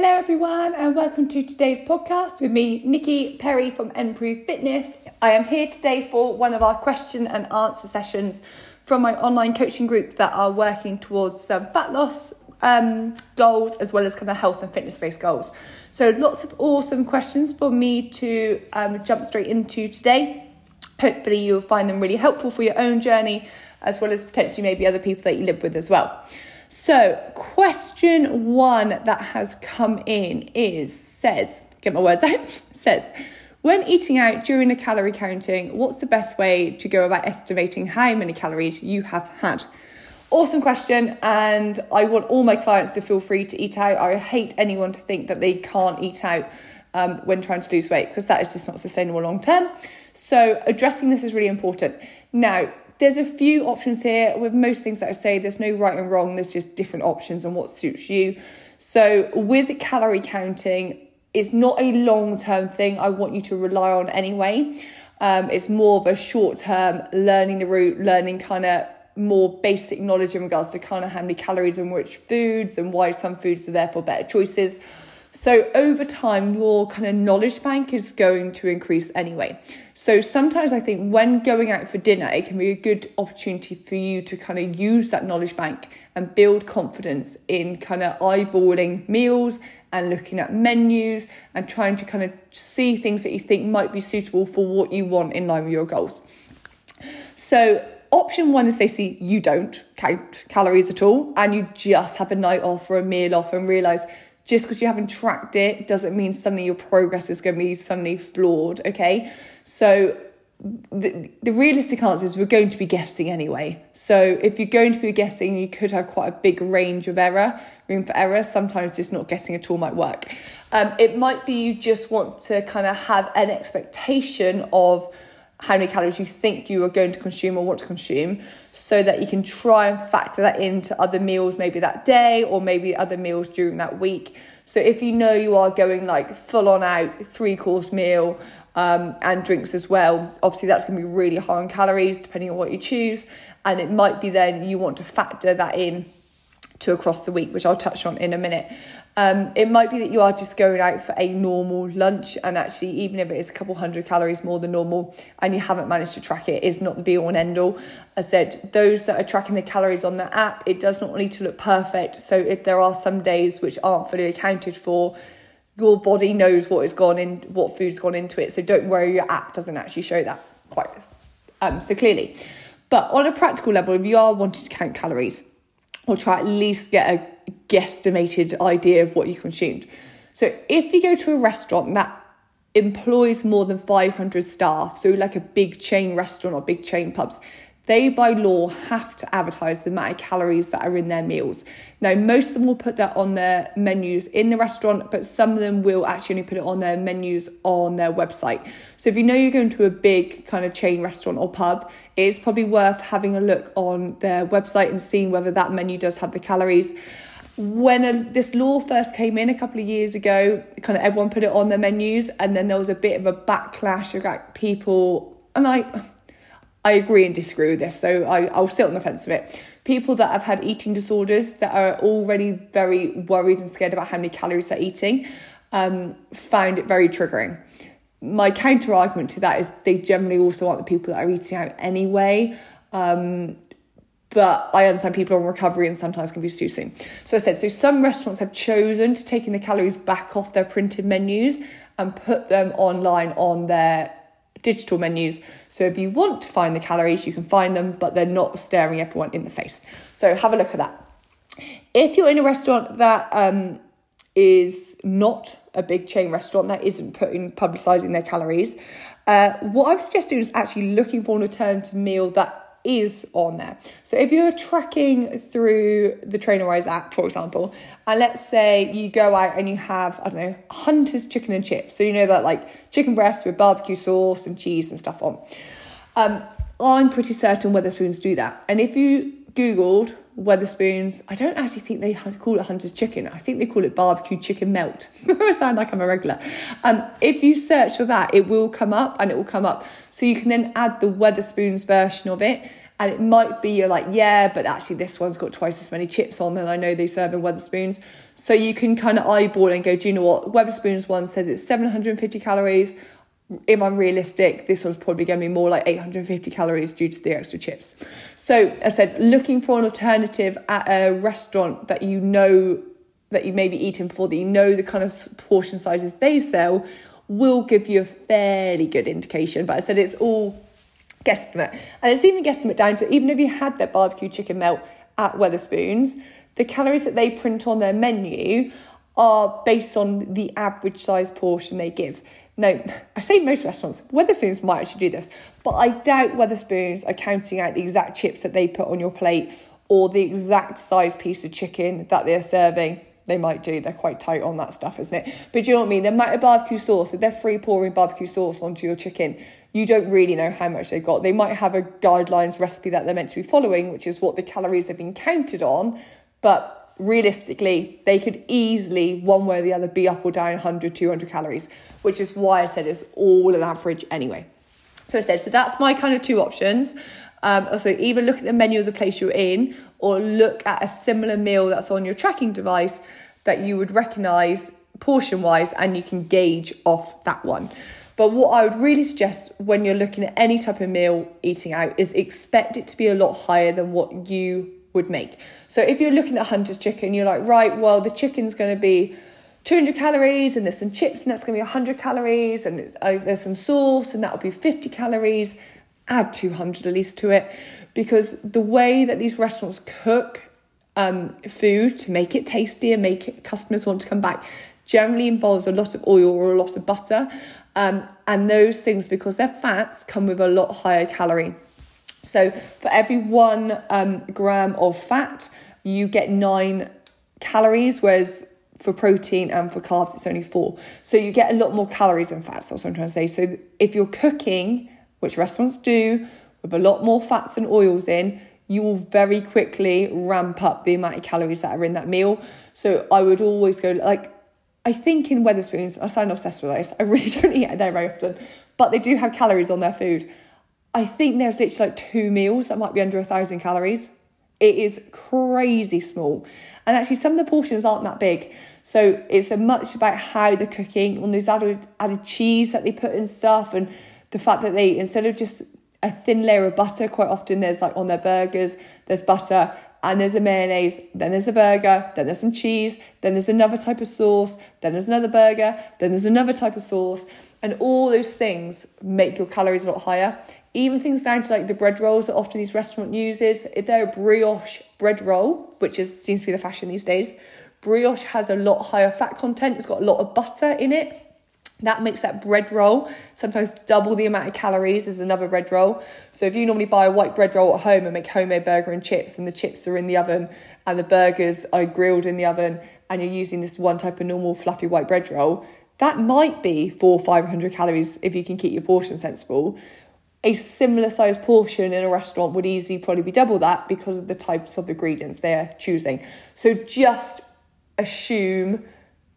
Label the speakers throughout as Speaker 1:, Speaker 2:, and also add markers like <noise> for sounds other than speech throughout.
Speaker 1: Hello, everyone, and welcome to today's podcast with me, Nikki Perry from Improve Fitness. I am here today for one of our question and answer sessions from my online coaching group that are working towards some fat loss um, goals as well as kind of health and fitness based goals. So, lots of awesome questions for me to um, jump straight into today. Hopefully, you'll find them really helpful for your own journey as well as potentially maybe other people that you live with as well. So, question one that has come in is says, get my words out, <laughs> says, when eating out during a calorie counting, what's the best way to go about estimating how many calories you have had? Awesome question, and I want all my clients to feel free to eat out. I hate anyone to think that they can't eat out um, when trying to lose weight because that is just not sustainable long term. So, addressing this is really important. Now, there's a few options here. With most things that I say, there's no right and wrong, there's just different options and what suits you. So, with calorie counting, it's not a long term thing I want you to rely on anyway. Um, it's more of a short term learning the route, learning kind of more basic knowledge in regards to kind of how many calories in which foods and why some foods are therefore better choices. So over time, your kind of knowledge bank is going to increase anyway. So sometimes I think when going out for dinner, it can be a good opportunity for you to kind of use that knowledge bank and build confidence in kind of eyeballing meals and looking at menus and trying to kind of see things that you think might be suitable for what you want in line with your goals. So option one is basically you don't count calories at all and you just have a night off or a meal off and realize just because you haven't tracked it doesn't mean suddenly your progress is going to be suddenly flawed okay? So the, the realistic answer is we're going to be guessing anyway. So if you're going to be guessing you could have quite a big range of error room for error. Sometimes just not guessing at all might work. Um, it might be you just want to kind of have an expectation of how many calories you think you are going to consume or want to consume so that you can try and factor that into other meals maybe that day or maybe other meals during that week. So if you know you are going like full on out three course meal um, and drinks as well obviously that's going to be really high on calories depending on what you choose and it might be then you want to factor that in to across the week, which I'll touch on in a minute. Um, it might be that you are just going out for a normal lunch, and actually, even if it is a couple hundred calories more than normal and you haven't managed to track it, is not the be all and end all. I said, those that are tracking the calories on the app, it does not need to look perfect. So, if there are some days which aren't fully accounted for, your body knows what has gone in, what food's gone into it. So, don't worry, your app doesn't actually show that quite um, so clearly. But on a practical level, if you are wanting to count calories, or try at least get a guesstimated idea of what you consumed. So if you go to a restaurant that employs more than 500 staff, so like a big chain restaurant or big chain pubs, they by law have to advertise the amount of calories that are in their meals. Now, most of them will put that on their menus in the restaurant, but some of them will actually only put it on their menus on their website. So, if you know you're going to a big kind of chain restaurant or pub, it's probably worth having a look on their website and seeing whether that menu does have the calories when a, this law first came in a couple of years ago, kind of everyone put it on their menus, and then there was a bit of a backlash about people, and I, I agree and disagree with this, so I, I'll sit on the fence with it. People that have had eating disorders that are already very worried and scared about how many calories they're eating um, found it very triggering. My counter argument to that is they generally also aren't the people that are eating out anyway. Um, but I understand people on recovery and sometimes can be too soon. So I said, so some restaurants have chosen to taking the calories back off their printed menus and put them online on their digital menus. So if you want to find the calories, you can find them, but they're not staring everyone in the face. So have a look at that. If you're in a restaurant that um, is not a big chain restaurant that isn't putting publicising their calories, uh, what I'm suggesting is actually looking for an alternative meal that is on there. So if you're tracking through the Trainerize app, for example, and let's say you go out and you have, I don't know, Hunter's chicken and chips. So you know that like chicken breast with barbecue sauce and cheese and stuff on. Um, I'm pretty certain Wetherspoons do that. And if you Googled Wetherspoons, I don't actually think they call it Hunter's chicken. I think they call it barbecue chicken melt. <laughs> I sound like I'm a regular. Um, if you search for that, it will come up and it will come up. So you can then add the Wetherspoons version of it and it might be you're like, yeah, but actually this one's got twice as many chips on than I know they serve in Wetherspoons. So you can kind of eyeball and go, do you know what? Wetherspoons one says it's 750 calories. If I'm realistic, this one's probably going to be more like 850 calories due to the extra chips. So I said, looking for an alternative at a restaurant that you know that you may be eating before, that you know the kind of portion sizes they sell, will give you a fairly good indication. But I said it's all guesstimate. And it's even guesstimate down to even if you had their barbecue chicken melt at Wetherspoons, the calories that they print on their menu are based on the average size portion they give. Now, I say most restaurants, Wetherspoons might actually do this, but I doubt Wetherspoons are counting out the exact chips that they put on your plate or the exact size piece of chicken that they're serving. They might do, they're quite tight on that stuff, isn't it? But do you know what I mean? The amount of barbecue sauce, if they're free pouring barbecue sauce onto your chicken, you don't really know how much they've got. They might have a guidelines recipe that they're meant to be following, which is what the calories have been counted on, but realistically, they could easily, one way or the other, be up or down 100, 200 calories, which is why I said it's all an average anyway. So I said, so that's my kind of two options. Um, so either look at the menu of the place you're in or look at a similar meal that's on your tracking device that you would recognize portion wise and you can gauge off that one. But what I would really suggest when you're looking at any type of meal eating out is expect it to be a lot higher than what you would make. So if you're looking at Hunter's chicken, you're like, right, well, the chicken's going to be 200 calories and there's some chips and that's going to be 100 calories and uh, there's some sauce and that'll be 50 calories. Add 200 at least to it because the way that these restaurants cook um, food to make it tasty and make it, customers want to come back generally involves a lot of oil or a lot of butter. Um, and those things, because they're fats, come with a lot higher calorie. So for every one um, gram of fat, you get nine calories, whereas for protein and for carbs, it's only four. So you get a lot more calories than fats. That's what I'm trying to say. So if you're cooking, which restaurants do, with a lot more fats and oils in, you will very quickly ramp up the amount of calories that are in that meal. So I would always go like I think in Wetherspoons, I sound obsessed with this. I really <laughs> don't eat there very often, but they do have calories on their food. I think there's literally like two meals that might be under a thousand calories. It is crazy small. And actually, some of the portions aren't that big. So it's much about how they're cooking, on those added, added cheese that they put in stuff, and the fact that they, instead of just a thin layer of butter, quite often there's like on their burgers, there's butter and there's a mayonnaise, then there's a burger, then there's some cheese, then there's another type of sauce, then there's another burger, then there's another type of sauce, and all those things make your calories a lot higher. Even things down to like the bread rolls that often these restaurant uses. If they're a brioche bread roll, which is seems to be the fashion these days, brioche has a lot higher fat content. It's got a lot of butter in it that makes that bread roll sometimes double the amount of calories as another bread roll. So if you normally buy a white bread roll at home and make homemade burger and chips, and the chips are in the oven and the burgers are grilled in the oven, and you're using this one type of normal fluffy white bread roll, that might be four five hundred calories if you can keep your portion sensible. A similar sized portion in a restaurant would easily probably be double that because of the types of ingredients they're choosing. So just assume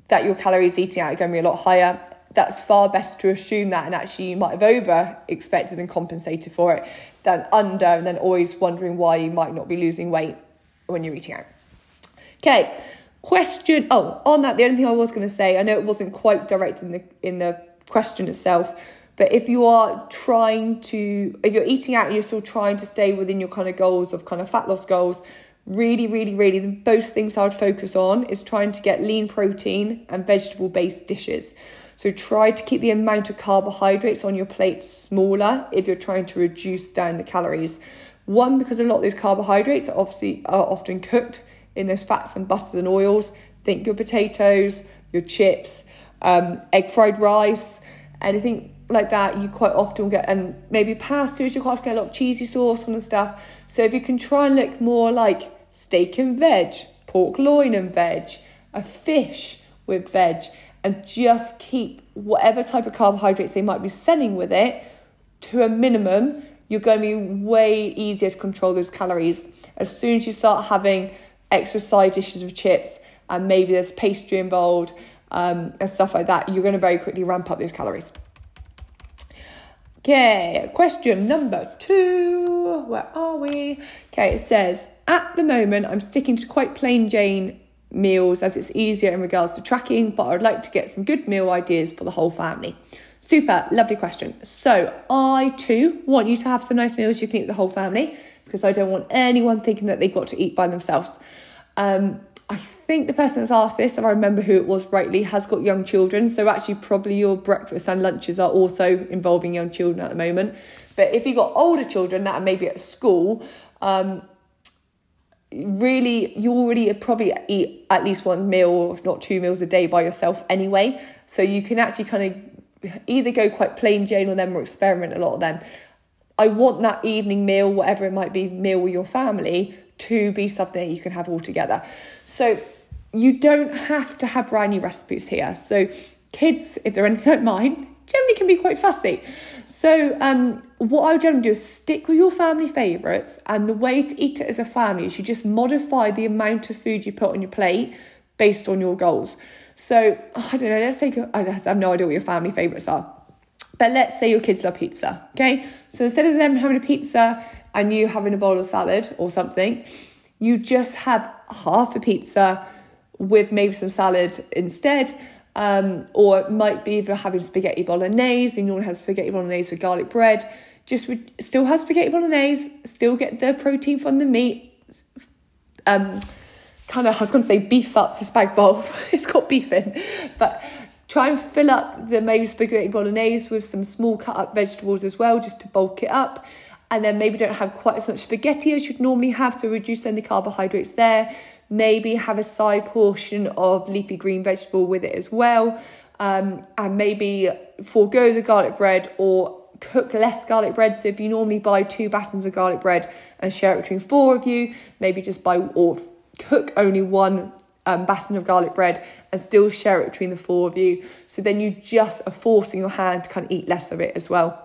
Speaker 1: that your calories eating out are going to be a lot higher that's far better to assume that and actually you might have over expected and compensated for it than under and then always wondering why you might not be losing weight when you're eating out. Okay, question. Oh, on that, the only thing I was going to say, I know it wasn't quite direct in the in the question itself, but if you are trying to, if you're eating out and you're still trying to stay within your kind of goals of kind of fat loss goals, really, really, really, the most things I would focus on is trying to get lean protein and vegetable based dishes. So try to keep the amount of carbohydrates on your plate smaller if you're trying to reduce down the calories. One, because a lot of those carbohydrates are obviously are often cooked in those fats and butters and oils. Think your potatoes, your chips, um, egg fried rice, anything like that. You quite often get, and maybe pastas, you quite often get a lot of cheesy sauce on and stuff. So if you can try and look more like steak and veg, pork loin and veg, a fish with veg, and just keep whatever type of carbohydrates they might be sending with it to a minimum, you're going to be way easier to control those calories. As soon as you start having extra side dishes of chips and maybe there's pastry involved um, and stuff like that, you're going to very quickly ramp up those calories. Okay, question number two. Where are we? Okay, it says at the moment I'm sticking to quite plain Jane meals as it's easier in regards to tracking, but I'd like to get some good meal ideas for the whole family. Super, lovely question. So, I too want you to have some nice meals you can eat the whole family because I don't want anyone thinking that they've got to eat by themselves. Um, I think the person that's asked this, if I remember who it was rightly, has got young children. So actually, probably your breakfast and lunches are also involving young children at the moment. But if you've got older children that are maybe at school, um, really, you already probably eat at least one meal, if not two meals a day by yourself anyway. So you can actually kind of either go quite plain Jane on them or experiment a lot of them. I want that evening meal, whatever it might be, meal with your family to be something that you can have all together. So you don't have to have brand new recipes here. So kids, if they're anything <laughs> like mine, generally can be quite fussy. So um, what I would generally do is stick with your family favourites, and the way to eat it as a family is you just modify the amount of food you put on your plate based on your goals. So I don't know. Let's say I have no idea what your family favourites are. But let's say your kids love pizza, okay? So instead of them having a pizza and you having a bowl of salad or something, you just have half a pizza with maybe some salad instead. Um, or it might be if you're having spaghetti bolognese and you want to have spaghetti bolognese with garlic bread, just re- still have spaghetti bolognese, still get the protein from the meat. Um, kind of, I was going to say beef up the spag bowl, <laughs> it's got beef in, but try and fill up the maybe spaghetti bolognese with some small cut up vegetables as well, just to bulk it up and then maybe don't have quite as much spaghetti as you'd normally have, so reduce any carbohydrates there. Maybe have a side portion of leafy green vegetable with it as well, um, and maybe forego the garlic bread or cook less garlic bread. So if you normally buy two battens of garlic bread and share it between four of you, maybe just buy or cook only one um, batten of garlic bread and still share it between the four of you. So then you just are forcing your hand to kind of eat less of it as well.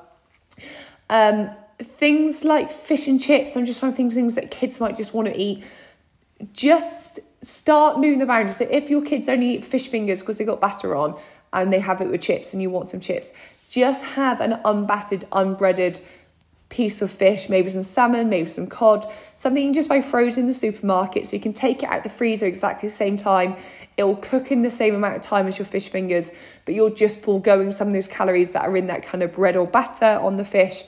Speaker 1: Um, things like fish and chips, I'm just trying to think of things that kids might just want to eat. Just start moving the boundaries. So if your kids only eat fish fingers because they got batter on and they have it with chips and you want some chips, just have an unbattered, unbreaded piece of fish, maybe some salmon, maybe some cod, something you can just buy frozen in the supermarket so you can take it out the freezer exactly the same time. It'll cook in the same amount of time as your fish fingers, but you're just foregoing some of those calories that are in that kind of bread or batter on the fish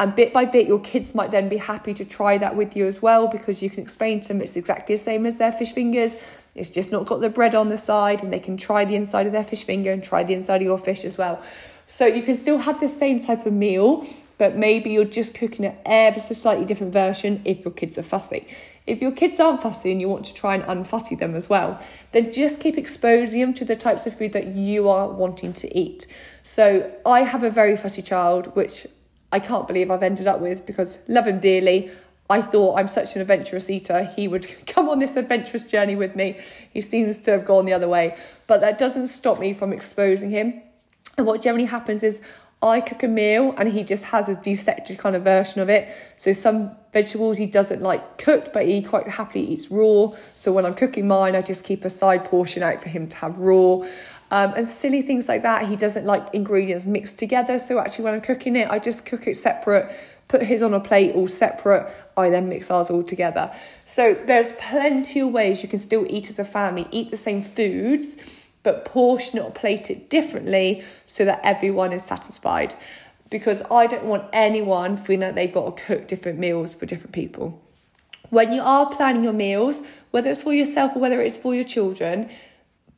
Speaker 1: and bit by bit, your kids might then be happy to try that with you as well because you can explain to them it's exactly the same as their fish fingers. It's just not got the bread on the side, and they can try the inside of their fish finger and try the inside of your fish as well. So you can still have the same type of meal, but maybe you're just cooking it ever so slightly different version if your kids are fussy. If your kids aren't fussy and you want to try and unfussy them as well, then just keep exposing them to the types of food that you are wanting to eat. So I have a very fussy child, which I can't believe I've ended up with because love him dearly. I thought I'm such an adventurous eater. He would <laughs> come on this adventurous journey with me. He seems to have gone the other way, but that doesn't stop me from exposing him. And what generally happens is I cook a meal and he just has a dissected kind of version of it. So some vegetables he doesn't like cooked, but he quite happily eats raw. So when I'm cooking mine, I just keep a side portion out for him to have raw. Um, and silly things like that. He doesn't like ingredients mixed together. So actually, when I'm cooking it, I just cook it separate, put his on a plate all separate. I then mix ours all together. So there's plenty of ways you can still eat as a family, eat the same foods, but portion or plate it differently so that everyone is satisfied. Because I don't want anyone feeling that they've got to cook different meals for different people. When you are planning your meals, whether it's for yourself or whether it's for your children,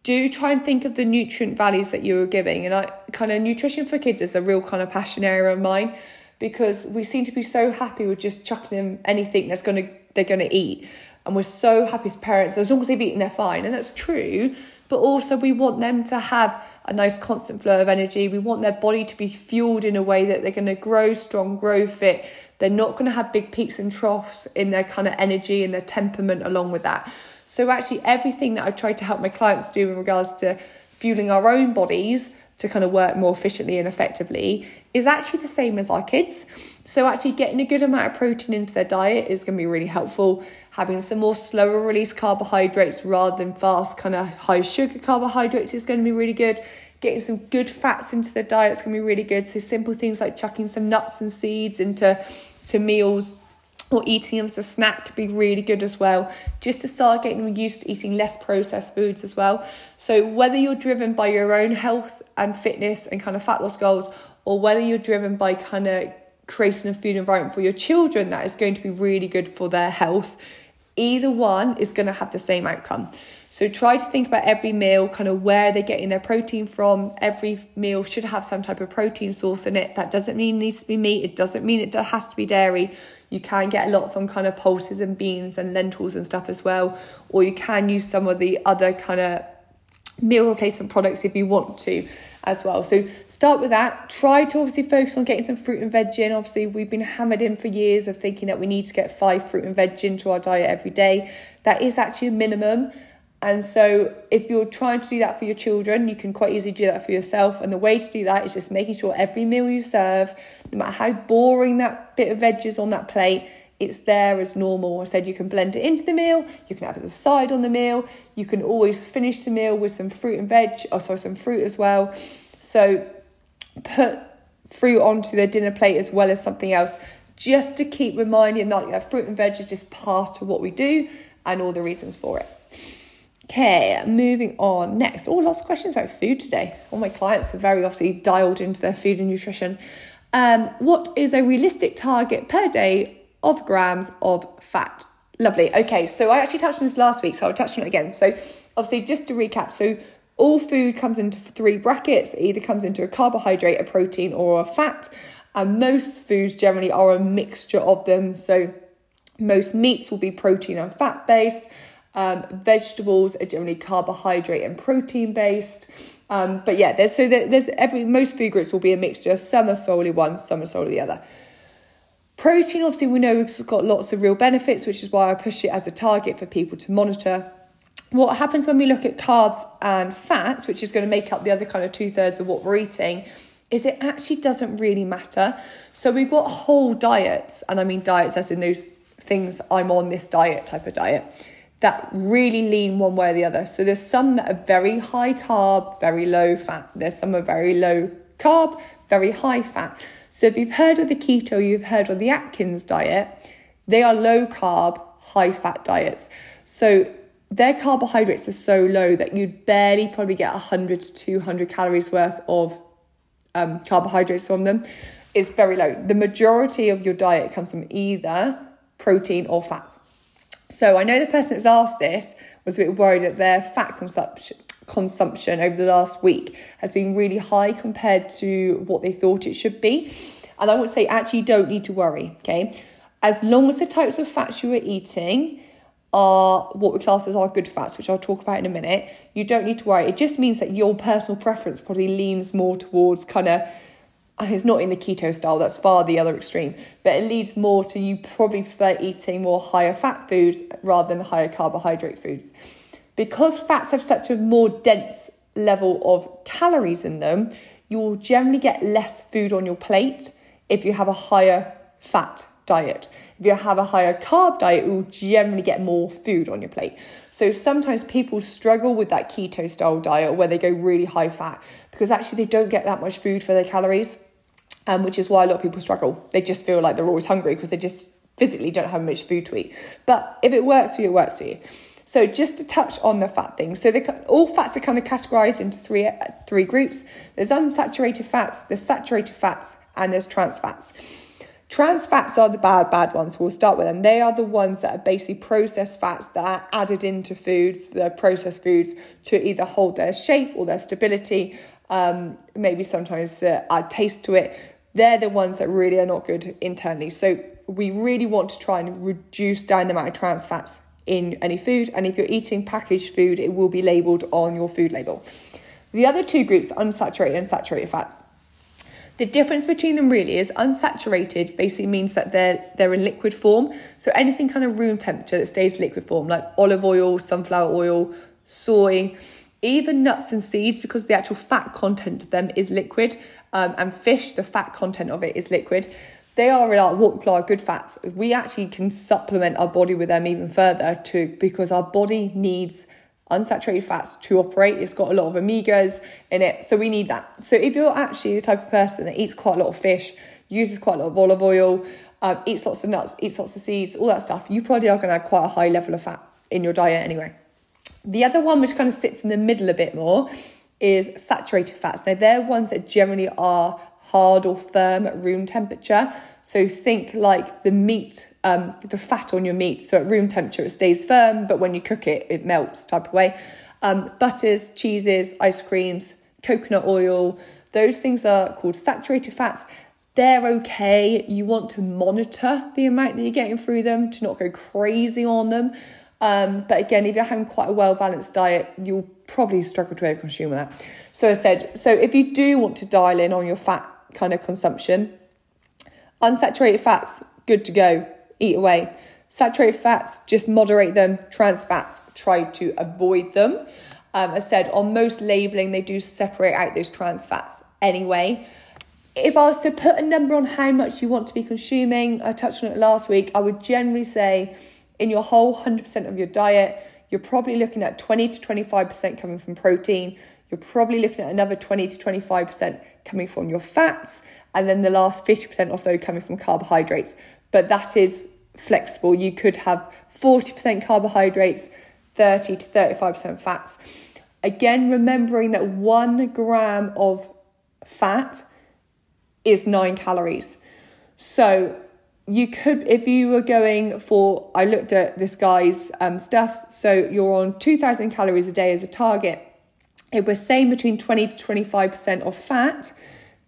Speaker 1: do try and think of the nutrient values that you're giving. And I kind of nutrition for kids is a real kind of passion area of mine because we seem to be so happy with just chucking them anything that's gonna they're gonna eat. And we're so happy as parents, as long as they've eaten, they're fine. And that's true. But also we want them to have a nice constant flow of energy. We want their body to be fueled in a way that they're gonna grow strong, grow fit. They're not gonna have big peaks and troughs in their kind of energy and their temperament along with that. So, actually, everything that I've tried to help my clients do in regards to fueling our own bodies to kind of work more efficiently and effectively is actually the same as our kids. So, actually, getting a good amount of protein into their diet is going to be really helpful. Having some more slower release carbohydrates rather than fast, kind of high sugar carbohydrates is going to be really good. Getting some good fats into the diet is going to be really good. So simple things like chucking some nuts and seeds into to meals or eating them as a snack could be really good as well. Just to start getting used to eating less processed foods as well. So whether you're driven by your own health and fitness and kind of fat loss goals, or whether you're driven by kind of creating a food environment for your children that is going to be really good for their health, either one is going to have the same outcome. So try to think about every meal, kind of where they're getting their protein from. Every meal should have some type of protein source in it. That doesn't mean it needs to be meat. It doesn't mean it has to be dairy. You can get a lot from kind of pulses and beans and lentils and stuff as well. Or you can use some of the other kind of meal replacement products if you want to as well. So start with that. Try to obviously focus on getting some fruit and veg in. Obviously, we've been hammered in for years of thinking that we need to get five fruit and veg into our diet every day. That is actually a minimum. And so, if you're trying to do that for your children, you can quite easily do that for yourself. And the way to do that is just making sure every meal you serve, no matter how boring that bit of veg is on that plate, it's there as normal. I said you can blend it into the meal, you can have it as a side on the meal, you can always finish the meal with some fruit and veg, or sorry, some fruit as well. So, put fruit onto the dinner plate as well as something else, just to keep reminding that fruit and veg is just part of what we do and all the reasons for it. Okay, moving on. Next, oh, lots of questions about food today. All my clients are very obviously dialed into their food and nutrition. Um, what is a realistic target per day of grams of fat? Lovely. Okay, so I actually touched on this last week, so I'll touch on it again. So, obviously, just to recap, so all food comes into three brackets. It either comes into a carbohydrate, a protein, or a fat. And most foods generally are a mixture of them. So, most meats will be protein and fat based. Um, vegetables are generally carbohydrate and protein based. Um, but yeah, there's so there's every most food groups will be a mixture. Some are solely one, some are solely the other. Protein, obviously, we know it's got lots of real benefits, which is why I push it as a target for people to monitor. What happens when we look at carbs and fats, which is going to make up the other kind of two thirds of what we're eating, is it actually doesn't really matter. So we've got whole diets, and I mean diets as in those things I'm on this diet type of diet that really lean one way or the other. So there's some that are very high carb, very low fat. There's some are very low carb, very high fat. So if you've heard of the keto, you've heard of the Atkins diet, they are low carb, high fat diets. So their carbohydrates are so low that you'd barely probably get 100 to 200 calories worth of um, carbohydrates from them. It's very low. The majority of your diet comes from either protein or fats. So I know the person that's asked this was a bit worried that their fat consumption consumption over the last week has been really high compared to what they thought it should be. And I would say actually don't need to worry, okay? As long as the types of fats you are eating are what we class as our good fats, which I'll talk about in a minute, you don't need to worry. It just means that your personal preference probably leans more towards kind of <laughs> it's not in the keto style, that's far the other extreme, but it leads more to you probably prefer eating more higher fat foods rather than higher carbohydrate foods. Because fats have such a more dense level of calories in them, you will generally get less food on your plate if you have a higher fat diet. If you have a higher carb diet, you will generally get more food on your plate. So sometimes people struggle with that keto style diet where they go really high fat because actually they don't get that much food for their calories, um, which is why a lot of people struggle. They just feel like they're always hungry because they just physically don't have much food to eat. But if it works for you, it works for you. So just to touch on the fat thing, so all fats are kind of categorized into three three groups. There's unsaturated fats, there's saturated fats, and there's trans fats. Trans fats are the bad, bad ones. We'll start with them. They are the ones that are basically processed fats that are added into foods, the processed foods, to either hold their shape or their stability, um, maybe sometimes uh, add taste to it. They're the ones that really are not good internally. So we really want to try and reduce down the amount of trans fats in any food. And if you're eating packaged food, it will be labelled on your food label. The other two groups, unsaturated and saturated fats. The difference between them really is unsaturated basically means that they're they're in liquid form. So anything kind of room temperature that stays liquid form, like olive oil, sunflower oil, soy, even nuts and seeds, because the actual fat content of them is liquid, um, and fish, the fat content of it is liquid. They are our what call good fats. We actually can supplement our body with them even further too because our body needs unsaturated fats to operate. It's got a lot of omegas in it. So we need that. So if you're actually the type of person that eats quite a lot of fish, uses quite a lot of olive oil, um, eats lots of nuts, eats lots of seeds, all that stuff, you probably are going to have quite a high level of fat in your diet anyway. The other one, which kind of sits in the middle a bit more, is saturated fats. Now, they're ones that generally are hard or firm at room temperature. So think like the meat, um, the fat on your meat. So at room temperature, it stays firm, but when you cook it, it melts type of way. Um, butters, cheeses, ice creams, coconut oil, those things are called saturated fats. They're okay. You want to monitor the amount that you're getting through them to not go crazy on them. Um, but again, if you're having quite a well balanced diet, you'll probably struggle to overconsume that. So I said, so if you do want to dial in on your fat kind of consumption, unsaturated fats, good to go, eat away. Saturated fats, just moderate them. Trans fats, try to avoid them. Um, I said, on most labeling, they do separate out those trans fats anyway. If I was to put a number on how much you want to be consuming, I touched on it last week, I would generally say in your whole 100% of your diet, you're probably looking at 20 to 25% coming from protein. You're probably looking at another 20 to 25% coming from your fats, and then the last 50% or so coming from carbohydrates. But that is flexible. You could have 40% carbohydrates, 30 to 35% fats. Again, remembering that one gram of fat is nine calories. So you could if you were going for i looked at this guy's um, stuff so you're on 2000 calories a day as a target. If we're saying between 20 to 25% of fat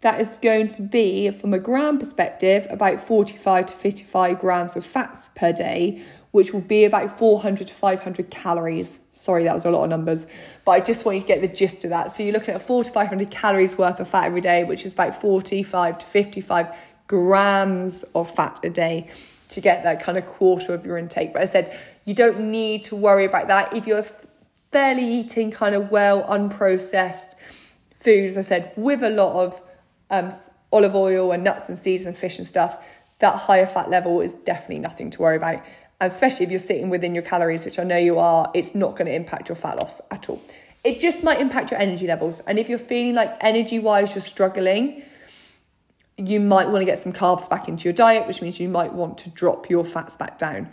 Speaker 1: that is going to be from a gram perspective about 45 to 55 grams of fats per day which will be about 400 to 500 calories. Sorry that was a lot of numbers but i just want you to get the gist of that. So you're looking at 4 to 500 calories worth of fat every day which is about 45 to 55 grams of fat a day to get that kind of quarter of your intake. But I said you don't need to worry about that if you're fairly eating kind of well unprocessed foods. I said with a lot of um, olive oil and nuts and seeds and fish and stuff, that higher fat level is definitely nothing to worry about. Especially if you're sitting within your calories, which I know you are, it's not going to impact your fat loss at all. It just might impact your energy levels. And if you're feeling like energy wise you're struggling, you might want to get some carbs back into your diet, which means you might want to drop your fats back down.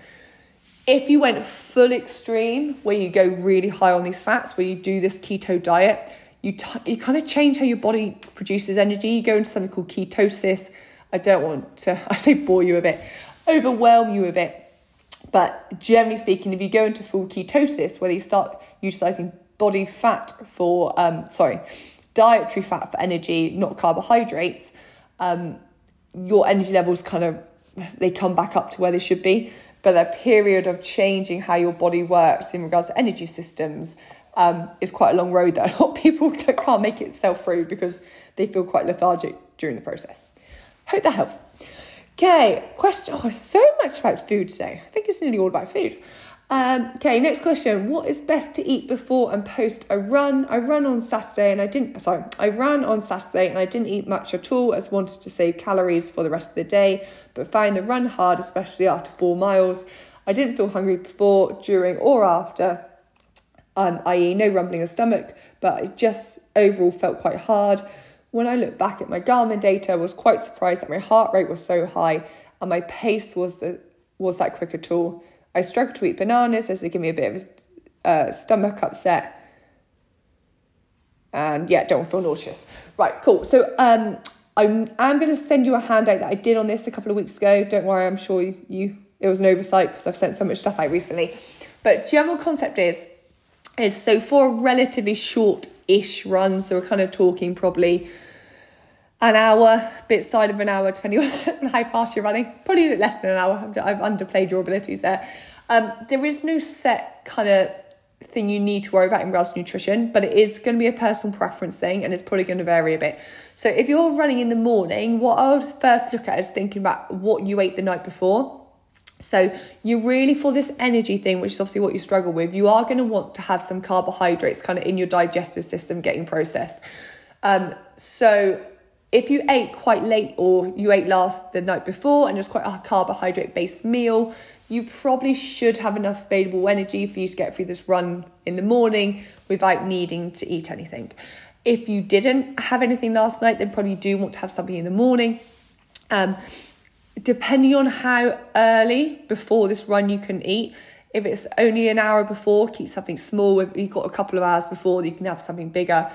Speaker 1: If you went full extreme, where you go really high on these fats, where you do this keto diet, you, t- you kind of change how your body produces energy. You go into something called ketosis. I don't want to, <laughs> I say bore you a bit, overwhelm you a bit. But generally speaking, if you go into full ketosis, where you start utilizing body fat for, um, sorry, dietary fat for energy, not carbohydrates, um, your energy levels kind of they come back up to where they should be. But that period of changing how your body works in regards to energy systems um, is quite a long road that a lot of people <laughs> can't make itself through because they feel quite lethargic during the process. Hope that helps. Okay, question. Oh, so much about food today. I think it's nearly all about food. Um, okay, next question. What is best to eat before and post a run? I run on Saturday and I didn't, sorry, I ran on Saturday and I didn't eat much at all as wanted to save calories for the rest of the day, but found the run hard, especially after four miles. I didn't feel hungry before, during, or after, um, i.e., no rumbling of stomach, but it just overall felt quite hard. When I look back at my Garmin data, I was quite surprised that my heart rate was so high and my pace was the was that quick at all. I struggle to eat bananas as they give me a bit of a uh, stomach upset. And yeah, don't feel nauseous. Right, cool. So um, I'm, I'm going to send you a handout that I did on this a couple of weeks ago. Don't worry, I'm sure you, you it was an oversight because I've sent so much stuff out recently. But general concept is is so for a relatively short-ish run, so we're kind of talking probably an hour, bit side of an hour, depending on <laughs> how fast you're running. Probably less than an hour. I've underplayed your abilities there. Um, there is no set kind of thing you need to worry about in regards to nutrition, but it is going to be a personal preference thing and it's probably going to vary a bit. So if you're running in the morning, what I would first look at is thinking about what you ate the night before. So you really for this energy thing, which is obviously what you struggle with, you are going to want to have some carbohydrates kind of in your digestive system getting processed. Um, so if you ate quite late or you ate last the night before and it was quite a carbohydrate based meal, you probably should have enough available energy for you to get through this run in the morning without needing to eat anything. If you didn't have anything last night, then probably do want to have something in the morning. Um, depending on how early before this run you can eat, if it's only an hour before, keep something small. If you've got a couple of hours before, you can have something bigger.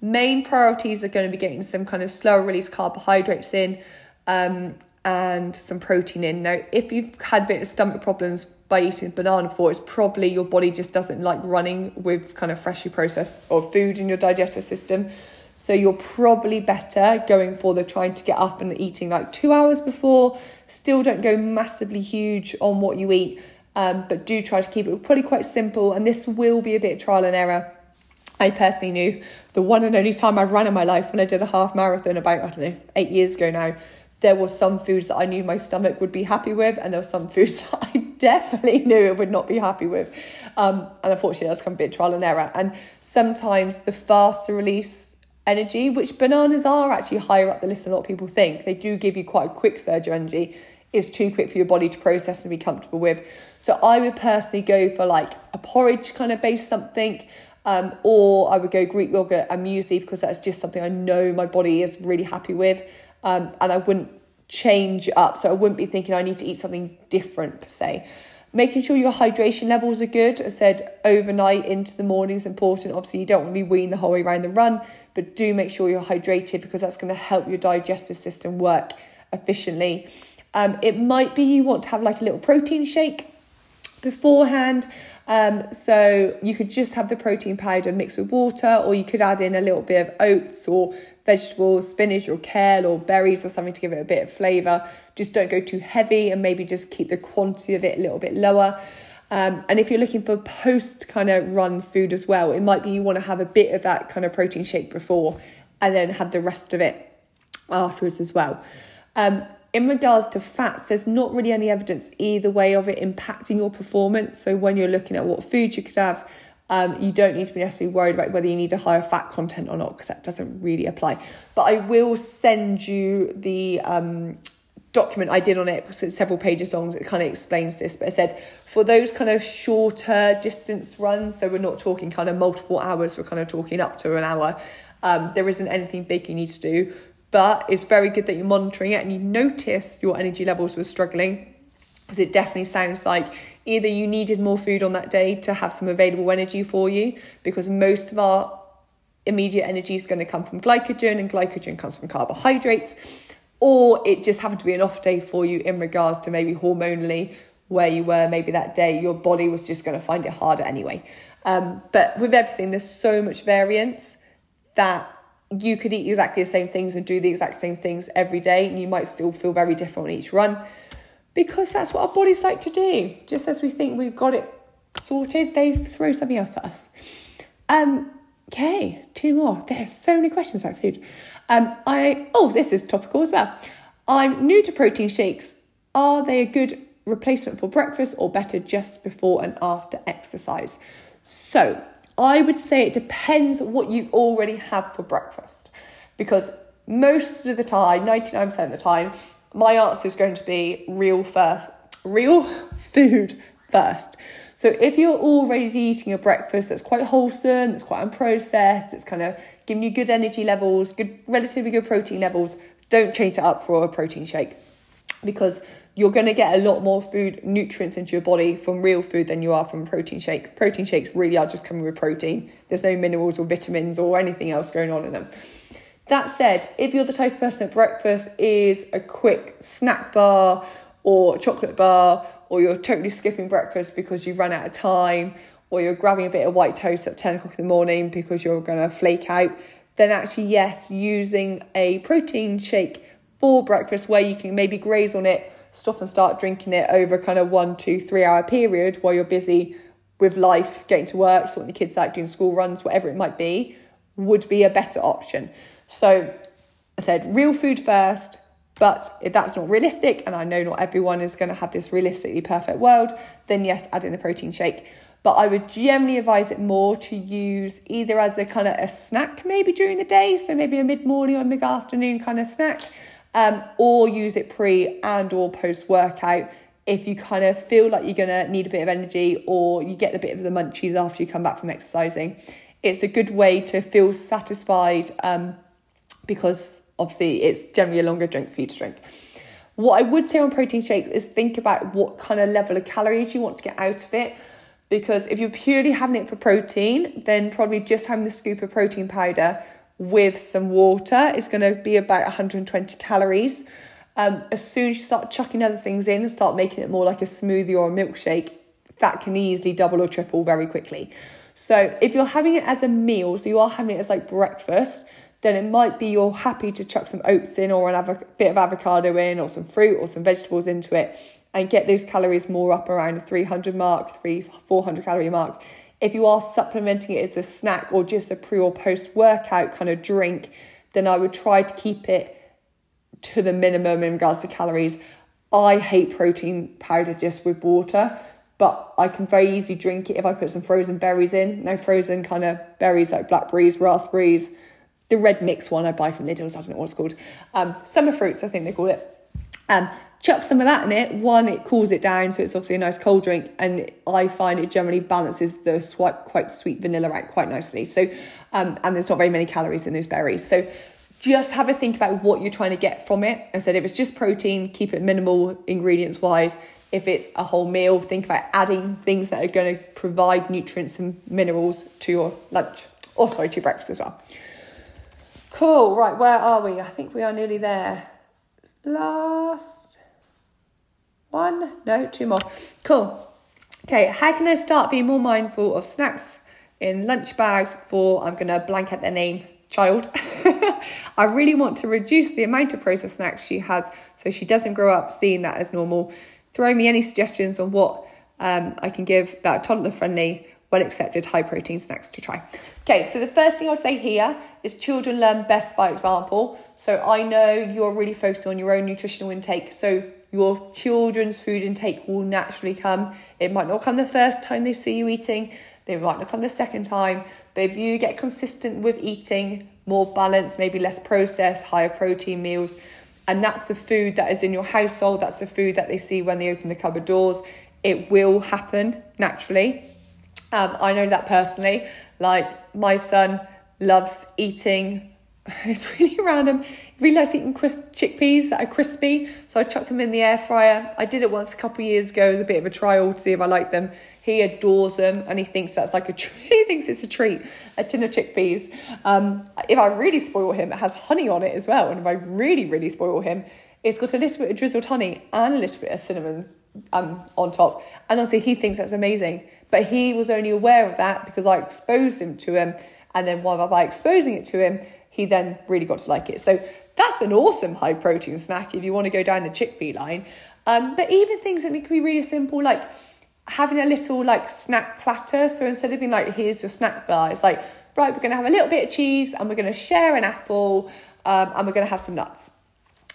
Speaker 1: Main priorities are going to be getting some kind of slower release carbohydrates in um, and some protein in. Now, if you've had a bit of stomach problems by eating banana before, it's probably your body just doesn't like running with kind of freshly processed or food in your digestive system. So you're probably better going for the trying to get up and eating like two hours before. Still don't go massively huge on what you eat um, but do try to keep it probably quite simple. And this will be a bit of trial and error. I personally knew the one and only time I've run in my life when I did a half marathon about, I don't know, eight years ago now, there was some foods that I knew my stomach would be happy with, and there were some <laughs> foods that I definitely knew it would not be happy with. Um, and unfortunately, that's come a bit trial and error. And sometimes the faster release energy, which bananas are actually higher up the list than a lot of people think, they do give you quite a quick surge of energy is too quick for your body to process and be comfortable with. So I would personally go for like a porridge kind of base something. Um, or I would go Greek yogurt and muesli because that's just something I know my body is really happy with. Um, and I wouldn't change up. So I wouldn't be thinking I need to eat something different per se. Making sure your hydration levels are good. I said overnight into the morning is important. Obviously, you don't want to be weaning the whole way around the run, but do make sure you're hydrated because that's going to help your digestive system work efficiently. Um, it might be you want to have like a little protein shake beforehand. Um, so you could just have the protein powder mixed with water, or you could add in a little bit of oats or vegetables, spinach or kale or berries or something to give it a bit of flavour. Just don't go too heavy and maybe just keep the quantity of it a little bit lower. Um, and if you're looking for post kind of run food as well, it might be you want to have a bit of that kind of protein shake before and then have the rest of it afterwards as well. Um, in regards to fats, there's not really any evidence either way of it impacting your performance. So when you're looking at what food you could have, um, you don't need to be necessarily worried about whether you need a higher fat content or not because that doesn't really apply. But I will send you the um, document I did on it because it's several pages long. It kind of explains this. But I said for those kind of shorter distance runs, so we're not talking kind of multiple hours, we're kind of talking up to an hour. Um, there isn't anything big you need to do but it's very good that you're monitoring it and you notice your energy levels were struggling because it definitely sounds like either you needed more food on that day to have some available energy for you because most of our immediate energy is going to come from glycogen and glycogen comes from carbohydrates or it just happened to be an off day for you in regards to maybe hormonally where you were maybe that day. Your body was just going to find it harder anyway. Um, but with everything there's so much variance that you could eat exactly the same things and do the exact same things every day, and you might still feel very different on each run because that's what our bodies like to do. Just as we think we've got it sorted, they throw something else at us. Um, okay, two more. There are so many questions about food. Um, I oh, this is topical as well. I'm new to protein shakes. Are they a good replacement for breakfast or better just before and after exercise? So I would say it depends what you already have for breakfast. Because most of the time, 99% of the time, my answer is going to be real first, real <laughs> food first. So if you're already eating a breakfast that's quite wholesome, that's quite unprocessed, that's kind of giving you good energy levels, good relatively good protein levels, don't change it up for a protein shake because you're going to get a lot more food nutrients into your body from real food than you are from protein shake. Protein shakes really are just coming with protein. There's no minerals or vitamins or anything else going on in them. That said, if you're the type of person that breakfast is a quick snack bar or chocolate bar, or you're totally skipping breakfast because you run out of time, or you're grabbing a bit of white toast at 10 o'clock in the morning because you're going to flake out, then actually, yes, using a protein shake for breakfast where you can maybe graze on it stop and start drinking it over kind of one, two, three hour period while you're busy with life, getting to work, sorting the kids out, doing school runs, whatever it might be, would be a better option. So I said real food first, but if that's not realistic, and I know not everyone is going to have this realistically perfect world, then yes, add in the protein shake. But I would generally advise it more to use either as a kind of a snack maybe during the day, so maybe a mid morning or mid afternoon kind of snack, um, or use it pre and or post workout if you kind of feel like you're to need a bit of energy or you get a bit of the munchies after you come back from exercising. It's a good way to feel satisfied um, because obviously it's generally a longer drink for you to drink. What I would say on protein shakes is think about what kind of level of calories you want to get out of it. Because if you're purely having it for protein, then probably just having the scoop of protein powder with some water is going to be about 120 calories. Um, as soon as you start chucking other things in and start making it more like a smoothie or a milkshake, that can easily double or triple very quickly. So if you're having it as a meal, so you are having it as like breakfast, then it might be you're happy to chuck some oats in or a bit of avocado in or some fruit or some vegetables into it and get those calories more up around the 300 mark, 3 400 calorie mark. If you are supplementing it as a snack or just a pre or post workout kind of drink, then I would try to keep it to the minimum in regards to calories. I hate protein powder just with water, but I can very easily drink it if I put some frozen berries in. No frozen kind of berries like blackberries, raspberries, the red mix one I buy from Lidl's, I don't know what it's called. Um, summer fruits, I think they call it. Um, chuck some of that in it. One, it cools it down, so it's obviously a nice cold drink, and I find it generally balances the swipe quite sweet vanilla out quite nicely. So, um, and there's not very many calories in those berries. So, just have a think about what you're trying to get from it. I said if it's just protein, keep it minimal ingredients wise. If it's a whole meal, think about adding things that are going to provide nutrients and minerals to your lunch, or sorry, to your breakfast as well. Cool, right, where are we? I think we are nearly there. Last one? No, two more. Cool. Okay, how can I start being more mindful of snacks in lunch bags for, I'm going to blank out their name, child? <laughs> I really want to reduce the amount of processed snacks she has so she doesn't grow up seeing that as normal. Throw me any suggestions on what um, I can give that toddler friendly, well accepted, high protein snacks to try. Okay, so the first thing I'll say here is children learn best by example. So I know you're really focused on your own nutritional intake. So your children's food intake will naturally come. It might not come the first time they see you eating, they might not come the second time, but if you get consistent with eating more balanced, maybe less processed, higher protein meals, and that's the food that is in your household, that's the food that they see when they open the cupboard doors, it will happen naturally. Um, I know that personally. Like my son loves eating. <laughs> It's really random. Really likes eating crisp chickpeas that are crispy. So I chuck them in the air fryer. I did it once a couple of years ago as a bit of a trial to see if I like them. He adores them and he thinks that's like a treat. <laughs> he thinks it's a treat. A tin of chickpeas. Um, if I really spoil him, it has honey on it as well. And if I really, really spoil him, it's got a little bit of drizzled honey and a little bit of cinnamon um, on top. And honestly, he thinks that's amazing. But he was only aware of that because I exposed him to him. And then while by exposing it to him, he then really got to like it. So that's an awesome high protein snack if you want to go down the chickpea line. Um, but even things that can be really simple, like having a little like snack platter. So instead of being like, here's your snack bar, it's like, right, we're going to have a little bit of cheese and we're going to share an apple um, and we're going to have some nuts.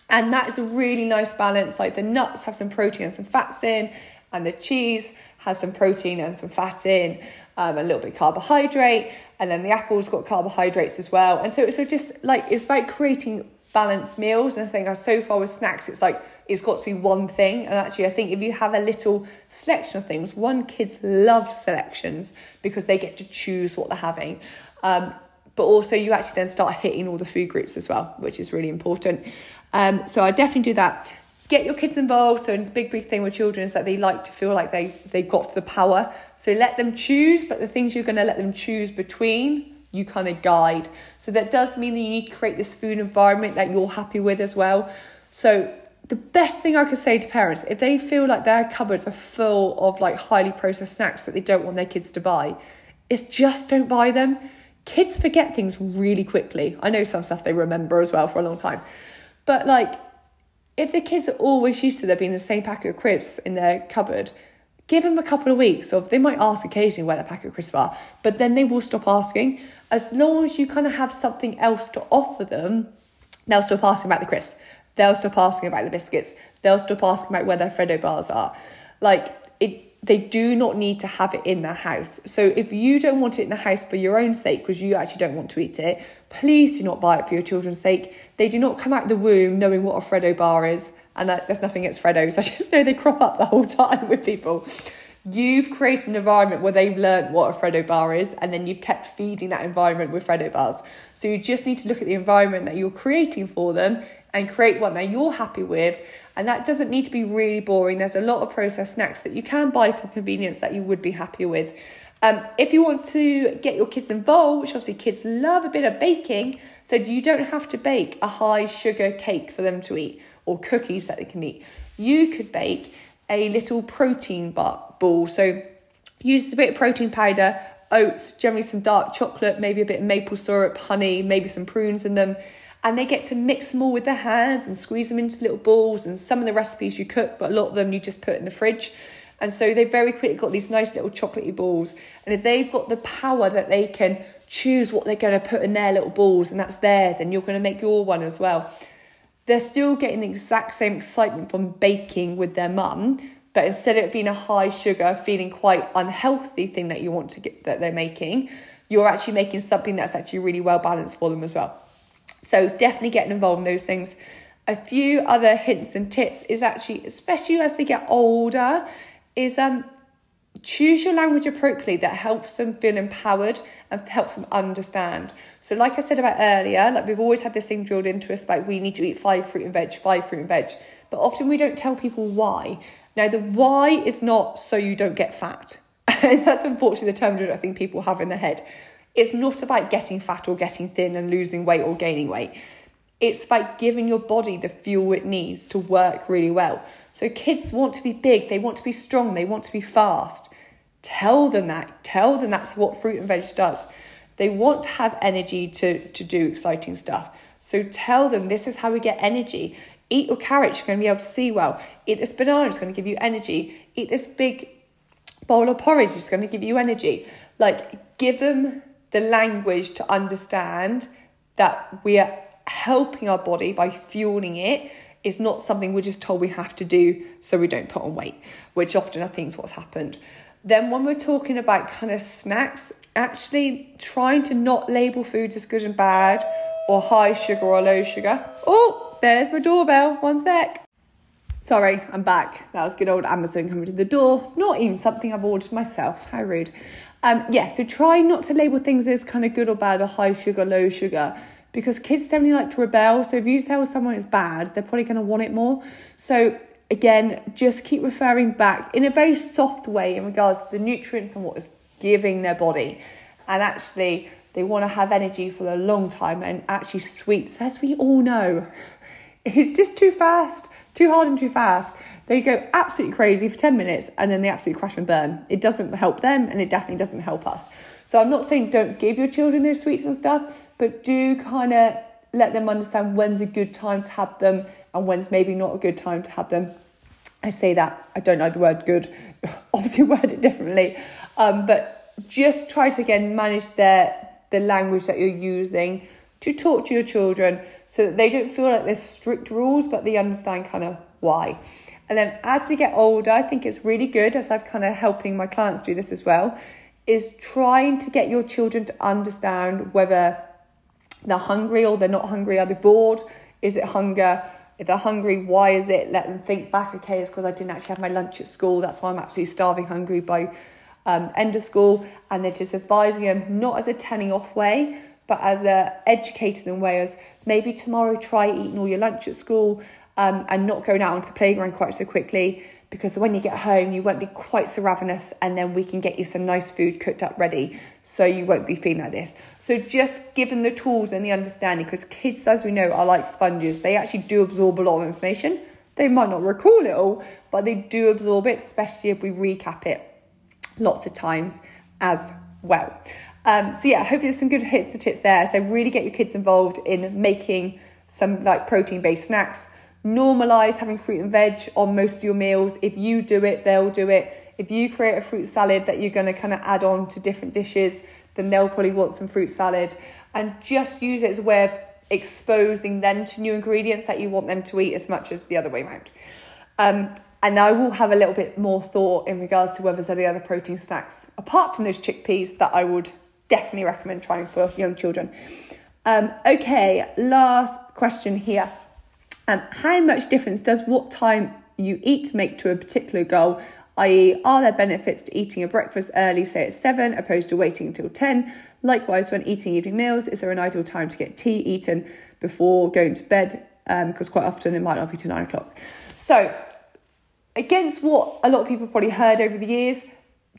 Speaker 1: And that is a really nice balance. Like the nuts have some protein and some fats in, and the cheese has some protein and some fat in, um, a little bit carbohydrate, and then the apple's got carbohydrates as well. And so, so just like it's about creating balanced meals. And I think so far with snacks, it's like it's got to be one thing. And actually, I think if you have a little selection of things, one kids love selections because they get to choose what they're having. Um, but also, you actually then start hitting all the food groups as well, which is really important. Um, so I definitely do that get your kids involved. So, a big, big thing with children is that they like to feel like they they got the power. So let them choose, but the things you're going to let them choose between, you kind of guide. So that does mean that you need to create this food environment that you're happy with as well. So the best thing I could say to parents, if they feel like their cupboards are full of like highly processed snacks that they don't want their kids to buy, is just don't buy them. Kids forget things really quickly. I know some stuff they remember as well for a long time. But like if the kids are always used to there being the same packet of crisps in their cupboard, give them a couple of weeks of they might ask occasionally where the packet of crisps are, but then they will stop asking. As long as you kind of have something else to offer them, they'll stop asking about the crisps. They'll stop asking about the biscuits. They'll stop asking about where their Freddo bars are. Like it they do not need to have it in their house. So if you don't want it in the house for your own sake, because you actually don't want to eat it, please do not buy it for your children's sake. They do not come out the womb knowing what a Freddo bar is and that, there's nothing against Freddos. <laughs> I just know they crop up the whole time with people. You've created an environment where they've learned what a Freddo bar is, and then you've kept feeding that environment with Freddo bars. So you just need to look at the environment that you're creating for them and create one that you're happy with. And that doesn't need to be really boring. There's a lot of processed snacks that you can buy for convenience that you would be happy with. Um, if you want to get your kids involved, which obviously kids love a bit of baking, so you don't have to bake a high sugar cake for them to eat or cookies that they can eat. You could bake a little protein bar ball. So use a bit of protein powder, oats, generally some dark chocolate, maybe a bit of maple syrup, honey, maybe some prunes in them. And they get to mix them all with their hands and squeeze them into little balls. And some of the recipes you cook, but a lot of them you just put in the fridge. And so they very quickly got these nice little chocolatey balls. And if they've got the power that they can choose what they're going to put in their little balls and that's theirs, and you're going to make your one as well they're still getting the exact same excitement from baking with their mum, but instead of it being a high sugar, feeling quite unhealthy thing that you want to get that they're making, you're actually making something that's actually really well balanced for them as well. So definitely getting involved in those things. A few other hints and tips is actually, especially as they get older, is um choose your language appropriately that helps them feel empowered and helps them understand. So, like I said about earlier, like we've always had this thing drilled into us like we need to eat five fruit and veg, five fruit and veg, but often we don't tell people why. Now, the why is not so you don't get fat. <laughs> that's unfortunately the term that I think people have in their head. It's not about getting fat or getting thin and losing weight or gaining weight. It's about giving your body the fuel it needs to work really well. So kids want to be big, they want to be strong, they want to be fast. Tell them that. Tell them that's what fruit and veg does. They want to have energy to, to do exciting stuff. So tell them this is how we get energy. Eat your carrot, you're going to be able to see well. Eat this banana, it's going to give you energy. Eat this big bowl of porridge, it's going to give you energy. Like, give them the language to understand that we are helping our body by fueling it is not something we're just told we have to do so we don't put on weight, which often I think is what's happened. Then, when we're talking about kind of snacks, actually trying to not label foods as good and bad or high sugar or low sugar. Oh, there's my doorbell. One sec. Sorry, I'm back. That was good old Amazon coming to the door. Not even something I've ordered myself. How rude. Um, yeah, so try not to label things as kind of good or bad or high sugar, low sugar because kids definitely like to rebel. So if you tell someone it's bad, they're probably going to want it more. So again, just keep referring back in a very soft way in regards to the nutrients and what is giving their body. And actually, they want to have energy for a long time. And actually, sweets, as we all know, <laughs> is just too fast, too hard and too fast. They go absolutely crazy for 10 minutes and then they absolutely crash and burn. It doesn't help them and it definitely doesn't help us. So I'm not saying don't give your children those sweets and stuff, but do kind of let them understand when's a good time to have them and when's maybe not a good time to have them. I say that, I don't know the word good, <laughs> obviously <laughs> word it differently, um, but just try to again manage their the language that you're using to talk to your children so that they don't feel like there's strict rules, but they understand kind of why. And then as they get older, I think it's really good, as I've kind of helping my clients do this as well, is trying to get your children to understand whether they're hungry or they're not hungry. Are they bored? Is it hunger? If they're hungry, why is it? Let them think back, okay, it's because I didn't actually have my lunch at school. That's why I'm absolutely starving hungry by um, end of school. And they're just advising them, not as a telling off way, but as a educating them way as maybe tomorrow try eating all your lunch at school um, and not going out onto the playground quite so quickly because when you get home you won't be quite so ravenous and then we can get you some nice food cooked up ready. So you won't be feeling like this. So just give them the tools and the understanding because kids as we know are like sponges. They actually do absorb a lot of information. They might not recall it all but they do absorb it especially if we recap it lots of times as well. Um, so yeah hopefully, there's some good hits and tips there. So really get your kids involved in making some like protein based snacks Normalize having fruit and veg on most of your meals. If you do it, they'll do it. If you create a fruit salad that you're going to kind of add on to different dishes, then they'll probably want some fruit salad. And just use it as a way of exposing them to new ingredients that you want them to eat as much as the other way around. Um, and I will have a little bit more thought in regards to whether there's any other protein snacks apart from those chickpeas that I would definitely recommend trying for young children. Um, okay, last question here. Um, how much difference does what time you eat make to a particular goal? i.e., are there benefits to eating a breakfast early, say at 7, opposed to waiting until 10? Likewise, when eating evening meals, is there an ideal time to get tea eaten before going to bed? Because um, quite often it might not be till 9 o'clock. So, against what a lot of people probably heard over the years,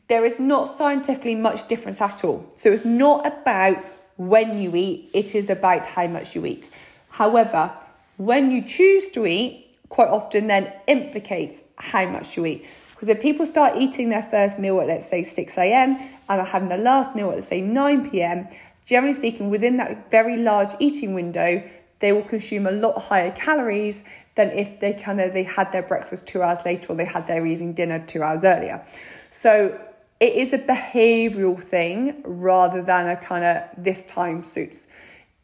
Speaker 1: there is not scientifically much difference at all. So, it's not about when you eat, it is about how much you eat. However, when you choose to eat, quite often then implicates how much you eat. Because if people start eating their first meal at, let's say, 6 a.m. and are having their last meal at, let's say, 9 p.m., generally speaking, within that very large eating window, they will consume a lot higher calories than if they kind of they had their breakfast two hours later or they had their evening dinner two hours earlier. So it is a behavioural thing rather than a kind of this time suits.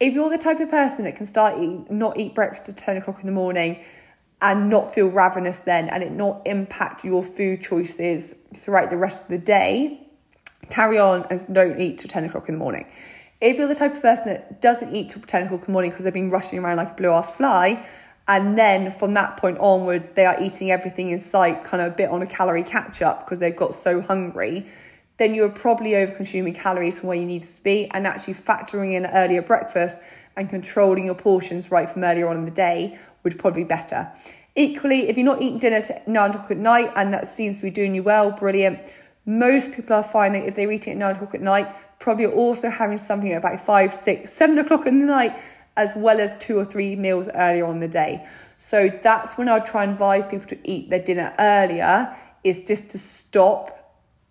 Speaker 1: If you're the type of person that can start eat, not eat breakfast at 10 o'clock in the morning and not feel ravenous then and it not impact your food choices throughout the rest of the day, carry on and don't eat till 10 o'clock in the morning. If you're the type of person that doesn't eat till 10 o'clock in the morning because they've been rushing around like a blue ass fly, and then from that point onwards, they are eating everything in sight, kind of a bit on a calorie catch up because they've got so hungry, then you're probably over consuming calories from where you need to be and actually factoring in earlier breakfast and controlling your portions right from earlier on in the day would probably be better. Equally, if you're not eating dinner at nine o'clock at night and that seems to be doing you well, brilliant. Most people are finding if they're eating at nine o'clock at night, probably also having something at about five, six, seven o'clock in the night, as well as two or three meals earlier on the day. So that's when I try and advise people to eat their dinner earlier, is just to stop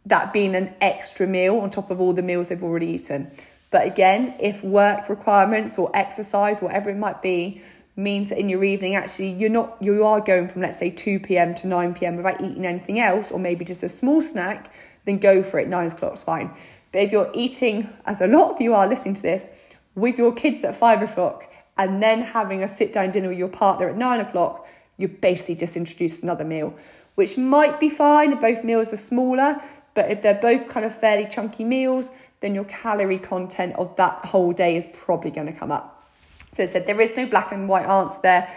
Speaker 1: that being an extra meal on top of all the meals they've already eaten. But again, if work requirements or exercise, whatever it might be, means that in your evening actually you're not you are going from let's say 2 p.m. to 9 p.m. without eating anything else, or maybe just a small snack, then go for it. Nine o'clock's fine. But if you're eating, as a lot of you are listening to this, with your kids at five o'clock and then having a sit down dinner with your partner at nine o'clock, you basically just introduced another meal, which might be fine if both meals are smaller, but if they're both kind of fairly chunky meals, then your calorie content of that whole day is probably going to come up. So I said there is no black and white answer there,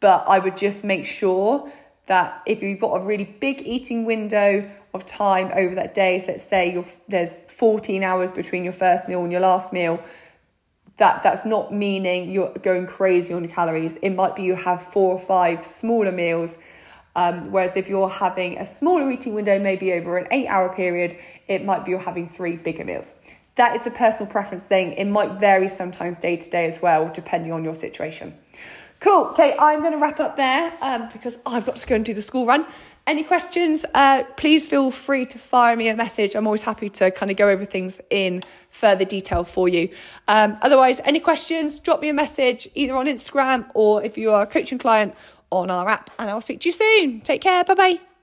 Speaker 1: but I would just make sure that if you've got a really big eating window of time over that day, so let's say you there's 14 hours between your first meal and your last meal, that that's not meaning you're going crazy on your calories. It might be you have four or five smaller meals. Um, whereas if you're having a smaller eating window, maybe over an eight hour period, it might be you're having three bigger meals that is a personal preference thing. It might vary sometimes day to day as well, depending on your situation. Cool. Okay, I'm going to wrap up there um, because I've got to go and do the school run. Any questions? Uh, please feel free to fire me a message. I'm always happy to kind of go over things in further detail for you. Um, otherwise, any questions, drop me a message either on Instagram or if you are a coaching client on our app, and I'll speak to you soon. Take care. Bye bye.